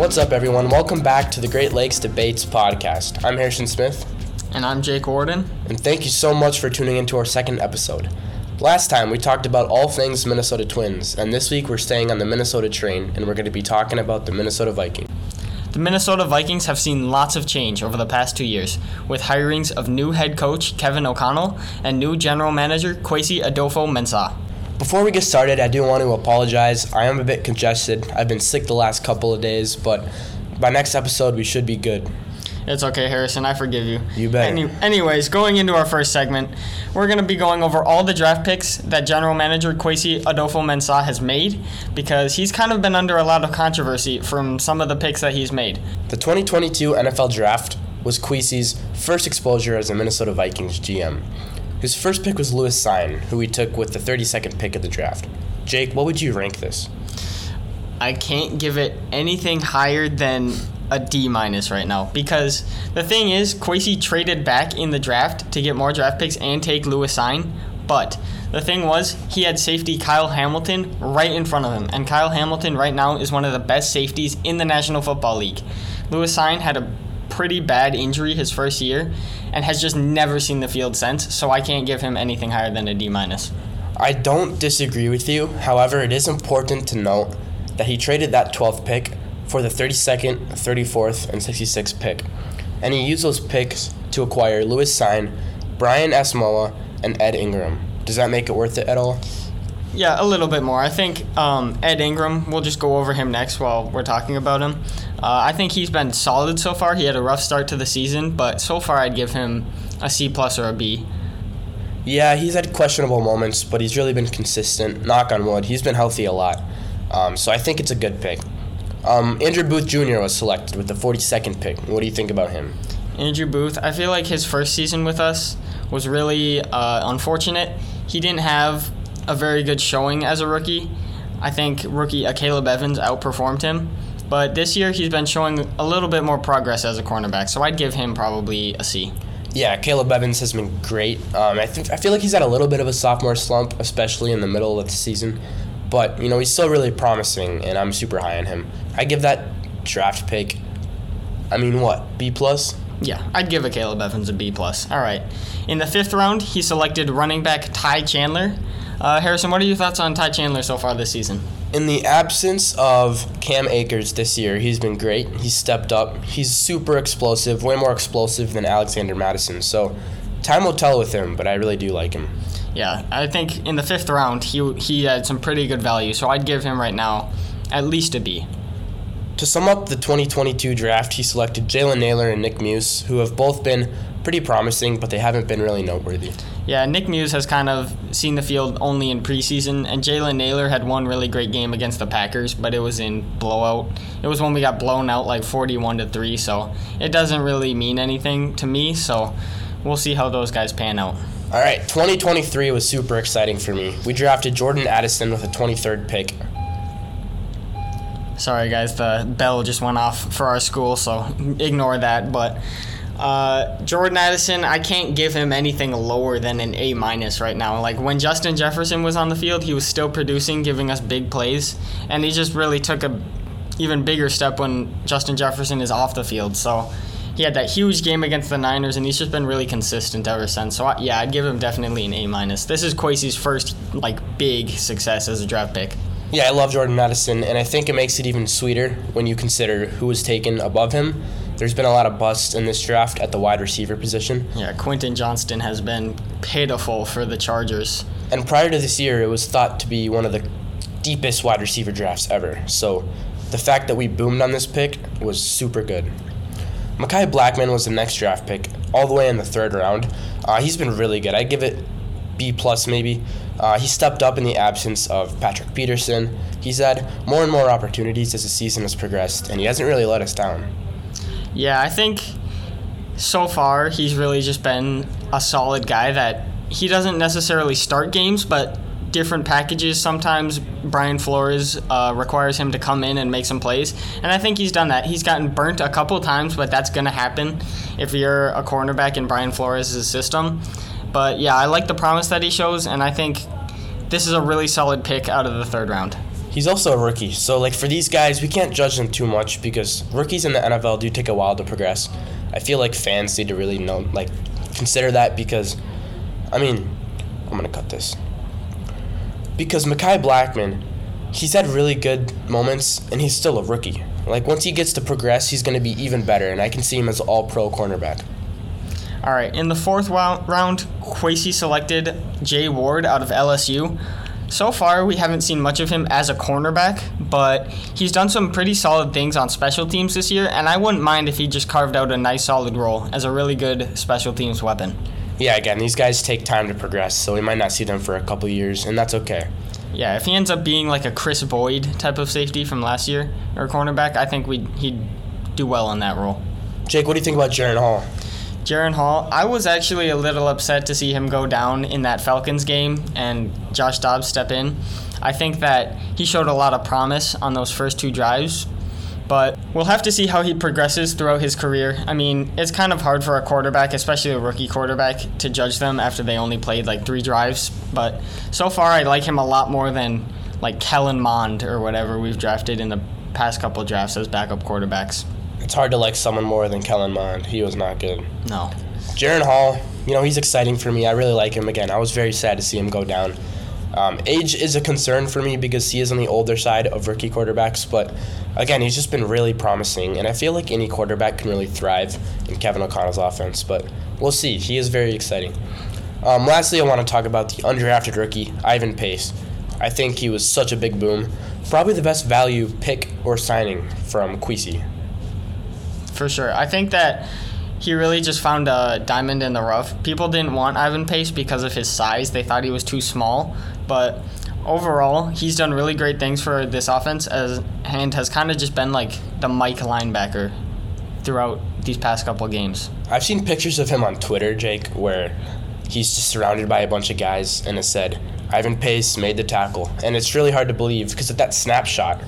What's up, everyone? Welcome back to the Great Lakes Debates podcast. I'm Harrison Smith, And I'm Jake Warden. and thank you so much for tuning into our second episode. Last time we talked about all things Minnesota Twins, and this week we're staying on the Minnesota train and we're going to be talking about the Minnesota Vikings. The Minnesota Vikings have seen lots of change over the past two years, with hirings of new head coach Kevin O'Connell and new general manager Kwesi Adofo Mensah. Before we get started, I do want to apologize. I am a bit congested. I've been sick the last couple of days, but by next episode we should be good. It's okay, Harrison. I forgive you. You bet. Any, anyways, going into our first segment, we're going to be going over all the draft picks that general manager Kwesi Adofo Mensah has made because he's kind of been under a lot of controversy from some of the picks that he's made. The 2022 NFL Draft was Kwesi's first exposure as a Minnesota Vikings GM. His first pick was Lewis Cine, who he took with the 32nd pick of the draft. Jake, what would you rank this? I can't give it anything higher than a D minus right now because the thing is, Kwesi traded back in the draft to get more draft picks and take Lewis Cine, but the thing was he had safety Kyle Hamilton right in front of him, and Kyle Hamilton right now is one of the best safeties in the National Football League. Lewis Cine had a pretty bad injury his first year and has just never seen the field since, so I can't give him anything higher than a D minus. I don't disagree with you. However, it is important to note that he traded that 12th pick for the 32nd, 34th, and 66th pick. And he used those picks to acquire Lewis Cine, Brian Asamoah, and Ed Ingram. Does that make it worth it at all? Yeah, a little bit more. I think um, Ed Ingram, we'll just go over him next while we're talking about him. Uh, I think he's been solid so far. He had a rough start to the season, but so far I'd give him a C plus or a B. Yeah, he's had questionable moments, but he's really been consistent. Knock on wood. He's been healthy a lot. Um, so I think it's a good pick. Um, Andrew Booth Jr. was selected with the 42nd pick. What do you think about him? Andrew Booth, I feel like his first season with us was really uh, unfortunate. He didn't have a very good showing as a rookie. I think rookie Caleb Evans outperformed him. But this year he's been showing a little bit more progress as a cornerback, so I'd give him probably a C. Yeah, Caleb Evans has been great. Um, I think I feel like he's had a little bit of a sophomore slump, especially in the middle of the season. But you know he's still really promising, and I'm super high on him. I give that draft pick. I mean, what B plus? Yeah, I'd give Akayleb Evans a B plus. All right. In the fifth round, he selected running back Ty Chandler. Uh, Harrison, what are your thoughts on Ty Chandler so far this season? In the absence of Cam Akers this year, he's been great. He's stepped up. He's super explosive, way more explosive than Alexander Mattison. So time will tell with him, but I really do like him. Yeah, I think in the fifth round he he had some pretty good value, so I'd give him right now at least a B. To sum up the 2022 draft, he selected Jalen Nailor and Nick Muse, who have both been pretty promising, but they haven't been really noteworthy. Yeah, Nick Muse has kind of seen the field only in preseason, and Jalen Nailor had one really great game against the Packers, but it was in blowout. It was when we got blown out like 41 to 3, so it doesn't really mean anything to me, so we'll see how those guys pan out. All right, 2023 was super exciting for me. We drafted Jordan Addison with a 23rd pick. Sorry, guys, the bell just went off for our school, so ignore that. But uh, Jordan Addison, I can't give him anything lower than an A minus right now. Like when Justin Jefferson was on the field, he was still producing, giving us big plays, and he just really took a even bigger step when Justin Jefferson is off the field. So he had that huge game against the Niners, and he's just been really consistent ever since. So I, yeah, I'd give him definitely an A minus. This is Kwesi's first like big success as a draft pick. Yeah, I love Jordan Addison, and I think it makes it even sweeter when you consider who was taken above him. There's been a lot of busts in this draft at the wide receiver position. Yeah, Quentin Johnston has been pitiful for the Chargers. And prior to this year, it was thought to be one of the deepest wide receiver drafts ever. So the fact that we boomed on this pick was super good. Mekhi Blackmon was the next draft pick, all the way in the third round. Uh, he's been really good. I give it B plus maybe. Uh, he stepped up in the absence of Patrick Peterson. He's had more and more opportunities as the season has progressed, and he hasn't really let us down. Yeah, I think so far he's really just been a solid guy that he doesn't necessarily start games, but different packages. Sometimes Brian Flores uh, requires him to come in and make some plays, and I think he's done that. He's gotten burnt a couple times, but that's going to happen if you're a cornerback in Brian Flores' system. But yeah, I like the promise that he shows, and I think this is a really solid pick out of the third round. He's also a rookie, so like for these guys, we can't judge them too much because rookies in the NFL do take a while to progress. I feel like fans need to really know, like, consider that because, I mean, I'm gonna cut this because Mekhi Blackmon, he's had really good moments and he's still a rookie. Like once he gets to progress, he's gonna be even better, and I can see him as all pro cornerback. All right, in the fourth round, Kwesi selected Jay Ward out of LSU. So far, we haven't seen much of him as a cornerback, but he's done some pretty solid things on special teams this year, and I wouldn't mind if he just carved out a nice solid role as a really good special teams weapon. Yeah, again, these guys take time to progress, so we might not see them for a couple years, and that's okay. Yeah, if he ends up being like a Kris Boyd type of safety from last year or cornerback, I think we he'd do well in that role. Jake, what do you think about Jaren Hall? Jaren Hall, I was actually a little upset to see him go down in that Falcons game and Josh Dobbs step in. I think that he showed a lot of promise on those first two drives, but we'll have to see how he progresses throughout his career. I mean, it's kind of hard for a quarterback, especially a rookie quarterback, to judge them after they only played like three drives. But so far, I like him a lot more than like Kellen Mond or whatever we've drafted in the past couple drafts as backup quarterbacks it's hard to like someone more than Kellen Mond. He was not good. No. Jaren Hall, you know, he's exciting for me. I really like him. Again, I was very sad to see him go down. Um, age is a concern for me because he is on the older side of rookie quarterbacks, but again, he's just been really promising, and I feel like any quarterback can really thrive in Kevin O'Connell's offense, but we'll see. He is very exciting. Um, lastly, I want to talk about the undrafted rookie, Ivan Pace. I think he was such a big boom. Probably the best value pick or signing from Kwesi for sure. I think that he really just found a diamond in the rough. People didn't want Ivan Pace because of his size. They thought he was too small, but overall, he's done really great things for this offense as and has kind of just been like the Mike linebacker throughout these past couple games. I've seen pictures of him on Twitter, Jake, where he's just surrounded by a bunch of guys and it said Ivan Pace made the tackle. And it's really hard to believe because of that snapshot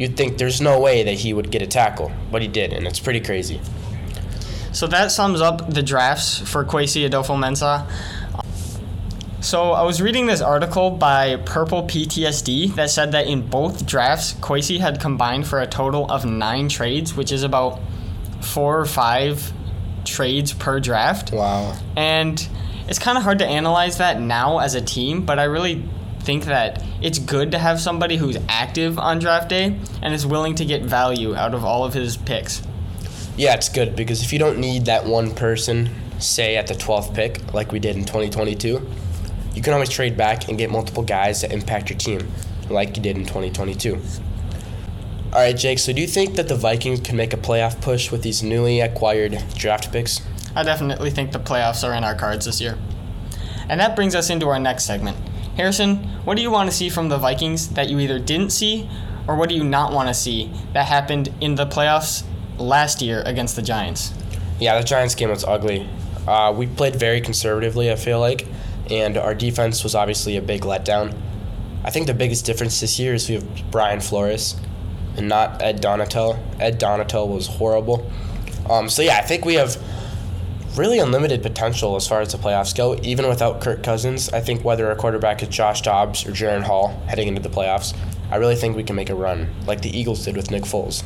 you'd think there's no way that he would get a tackle, but he did, and it's pretty crazy. So that sums up the drafts for Kwesi Adofo-Mensah. So I was reading this article by Purple PTSD that said that in both drafts, Kwesi had combined for a total of nine trades, which is about four or five trades per draft. Wow. And it's kind of hard to analyze that now as a team, but I really think that it's good to have somebody who's active on draft day and is willing to get value out of all of his picks. Yeah, it's good because if you don't need that one person, say at the 12th pick, like we did in 2022, you can always trade back and get multiple guys that impact your team, like you did in 2022. All right, Jake, so do you think that the Vikings can make a playoff push with these newly acquired draft picks? I definitely think the playoffs are in our cards this year. And that brings us into our next segment Harrison, what do you want to see from the Vikings that you either didn't see, or what do you not want to see that happened in the playoffs last year against the Giants? Yeah, the Giants game was ugly. Uh, we played very conservatively, I feel like, and our defense was obviously a big letdown. I think the biggest difference this year is we have Brian Flores and not Ed Donatell. Ed Donatell was horrible. Um, so yeah, I think we have really unlimited potential as far as the playoffs go, even without Kirk Cousins. I think whether our quarterback is Josh Dobbs or Jaren Hall heading into the playoffs, I really think we can make a run like the Eagles did with Nick Foles.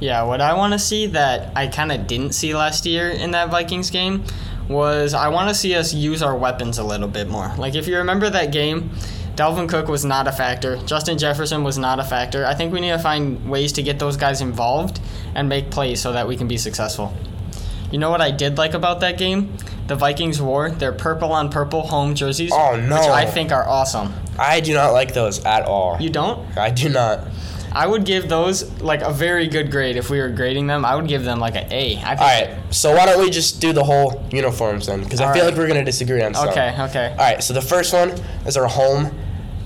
Yeah, what I want to see that I kind of didn't see last year in that Vikings game was I want to see us use our weapons a little bit more. Like if you remember that game, Dalvin Cook was not a factor. Justin Jefferson was not a factor. I think we need to find ways to get those guys involved and make plays so that we can be successful. You know what I did like about that game? The Vikings wore their purple on purple home jerseys. Oh no! Which I think are awesome. I do not like those at all. You don't? I do not. I would give those like a very good grade if we were grading them. I would give them like an A. I think all right. So why don't we just do the whole uniforms then? Because I feel right. like we're gonna disagree on some. Okay. Okay. All right. So the first one is our home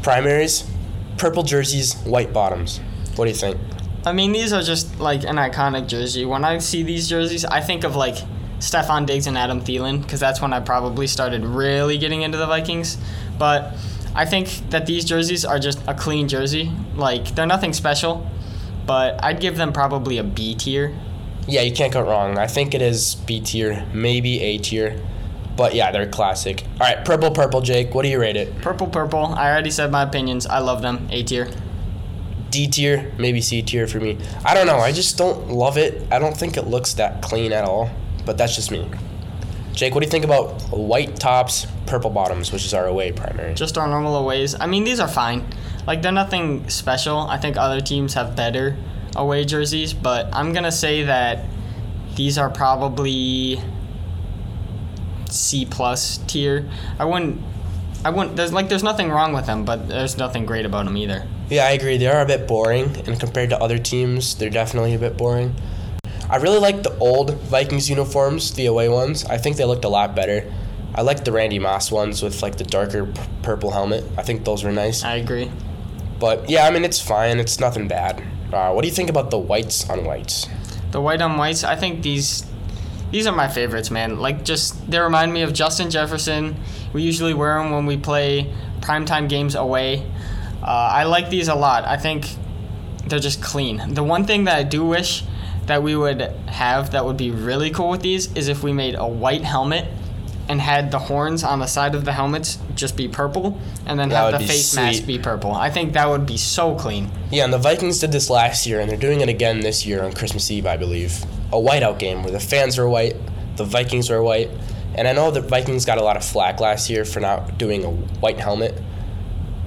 primaries, purple jerseys, white bottoms. What do you think? I mean, these are just like an iconic jersey. When I see these jerseys, I think of like Stefon Diggs and Adam Thielen because that's when I probably started really getting into the Vikings. But I think that these jerseys are just a clean jersey. Like they're nothing special, but I'd give them probably a B tier. Yeah, you can't go wrong. I think it is B tier, maybe A tier. But yeah, they're classic. All right, purple, purple, Jake. What do you rate it? Purple, purple. I already said my opinions. I love them. A tier. D tier, maybe C tier for me. I don't know. I just don't love it. I don't think it looks that clean at all. But that's just me. Jake, what do you think about white tops, purple bottoms, which is our away primary? Just our normal aways. I mean, these are fine. Like they're nothing special. I think other teams have better away jerseys, but I'm gonna say that these are probably C plus tier. I wouldn't. I wouldn't. There's like there's nothing wrong with them, but there's nothing great about them either. Yeah, I agree. They are a bit boring, and compared to other teams, they're definitely a bit boring. I really like the old Vikings uniforms, the away ones. I think they looked a lot better. I like the Randy Moss ones with like the darker p- purple helmet. I think those were nice. I agree. But yeah, I mean it's fine. It's nothing bad. Uh, what do you think about the whites on whites? The white on whites. I think these these are my favorites, man. Like just they remind me of Justin Jefferson. We usually wear them when we play primetime games away. Uh, I like these a lot. I think they're just clean. The one thing that I do wish that we would have that would be really cool with these is if we made a white helmet and had the horns on the side of the helmets just be purple and then That have the face mask be purple. I think that would be so clean. Yeah, and the Vikings did this last year, and they're doing it again this year on Christmas Eve, I believe. A whiteout game where the fans are white, the Vikings are white, and I know the Vikings got a lot of flack last year for not doing a white helmet,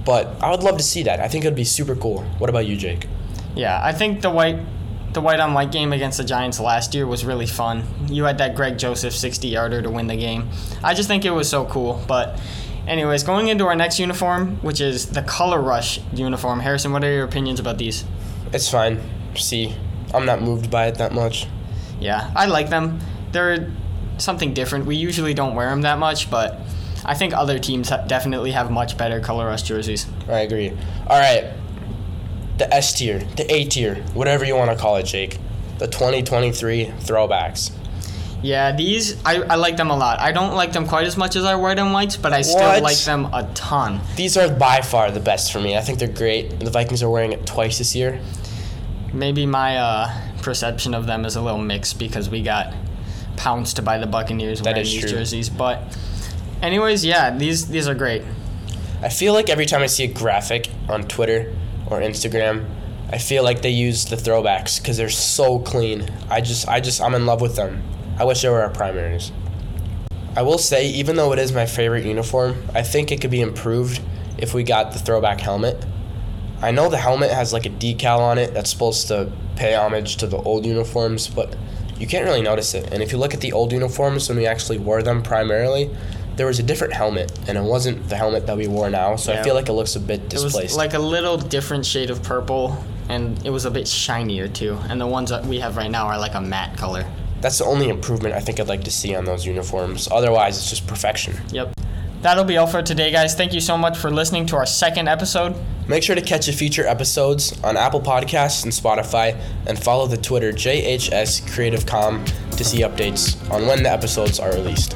but I would love to see that. I think it would be super cool. What about you, Jake? Yeah, I think the white the white on white game against the Giants last year was really fun. You had that Greg Joseph 60 yarder to win the game. I just think it was so cool. But, anyways, going into our next uniform, which is the Color Rush uniform. Harrison, what are your opinions about these? It's fine. See, I'm not moved by it that much. Yeah, I like them. They're something different. We usually don't wear them that much, but I think other teams ha- definitely have much better Color Rush jerseys. I agree. All right. The S tier, the A tier, whatever you want to call it, Jake. The 2023 throwbacks. Yeah, these I, I like them a lot. I don't like them quite as much as our white and whites, but I still What? like them a ton. These are by far the best for me. I think they're great. The Vikings are wearing it twice this year. Maybe my uh, perception of them is a little mixed because we got pounced by the Buccaneers That wearing these true. jerseys. But, anyways, yeah, these these are great. I feel like every time I see a graphic on Twitter or Instagram, I feel like they use the throwbacks because they're so clean. I just, I just, I'm in love with them. I wish they were our primaries. I will say, even though it is my favorite uniform, I think it could be improved if we got the throwback helmet. I know the helmet has like a decal on it that's supposed to pay homage to the old uniforms, but you can't really notice it. And if you look at the old uniforms when we actually wore them primarily, there was a different helmet, and it wasn't the helmet that we wore now. So I feel like it looks a bit displaced. It was like a little different shade of purple, and it was a bit shinier too. And the ones that we have right now are like a matte color. That's the only improvement I think I'd like to see on those uniforms. Otherwise, it's just perfection. Yep. That'll be all for today, guys. Thank you so much for listening to our second episode. Make sure to catch the future episodes on Apple Podcasts and Spotify, and follow the Twitter JHS Creative Com to see updates on when the episodes are released.